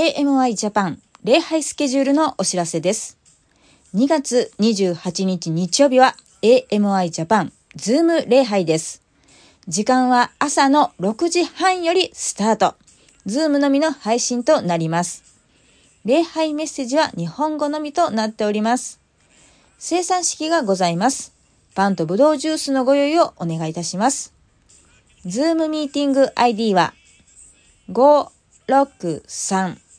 AMI ジャパン礼拝スケジュールのお知らせです。2月28日日曜日は AMI ジャパンズーム礼拝です。時間は朝の6時半よりスタート。 Zoom のみの配信となります。礼拝メッセージは日本語のみとなっております。聖餐式がございます。パンとブドウジュースのご用意をお願いいたします。ズームミーティング ID は563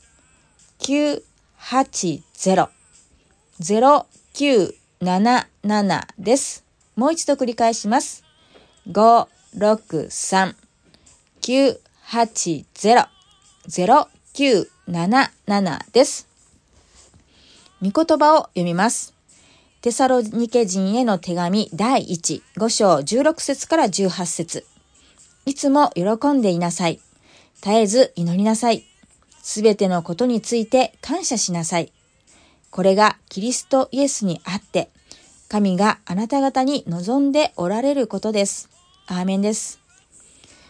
563-980-0977です。もう一度繰り返します。563-980-0977です。御言葉を読みます。テサロニケ人への手紙第1、5章16節から18節いつも喜んでいなさい。絶えず祈りなさい。すべてのことについて感謝しなさい。これがキリストイエスにあって、神があなた方に望んでおられることです。アーメンです。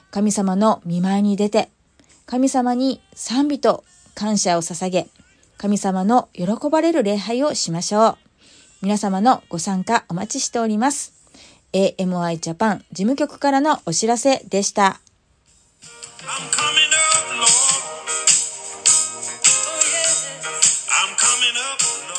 神様の見舞いに出て、神様に賛美と感謝を捧げ、神様の喜ばれる礼拝をしましょう。皆様のご参加お待ちしております。AMI ジャパン事務局からのお知らせでした。coming up.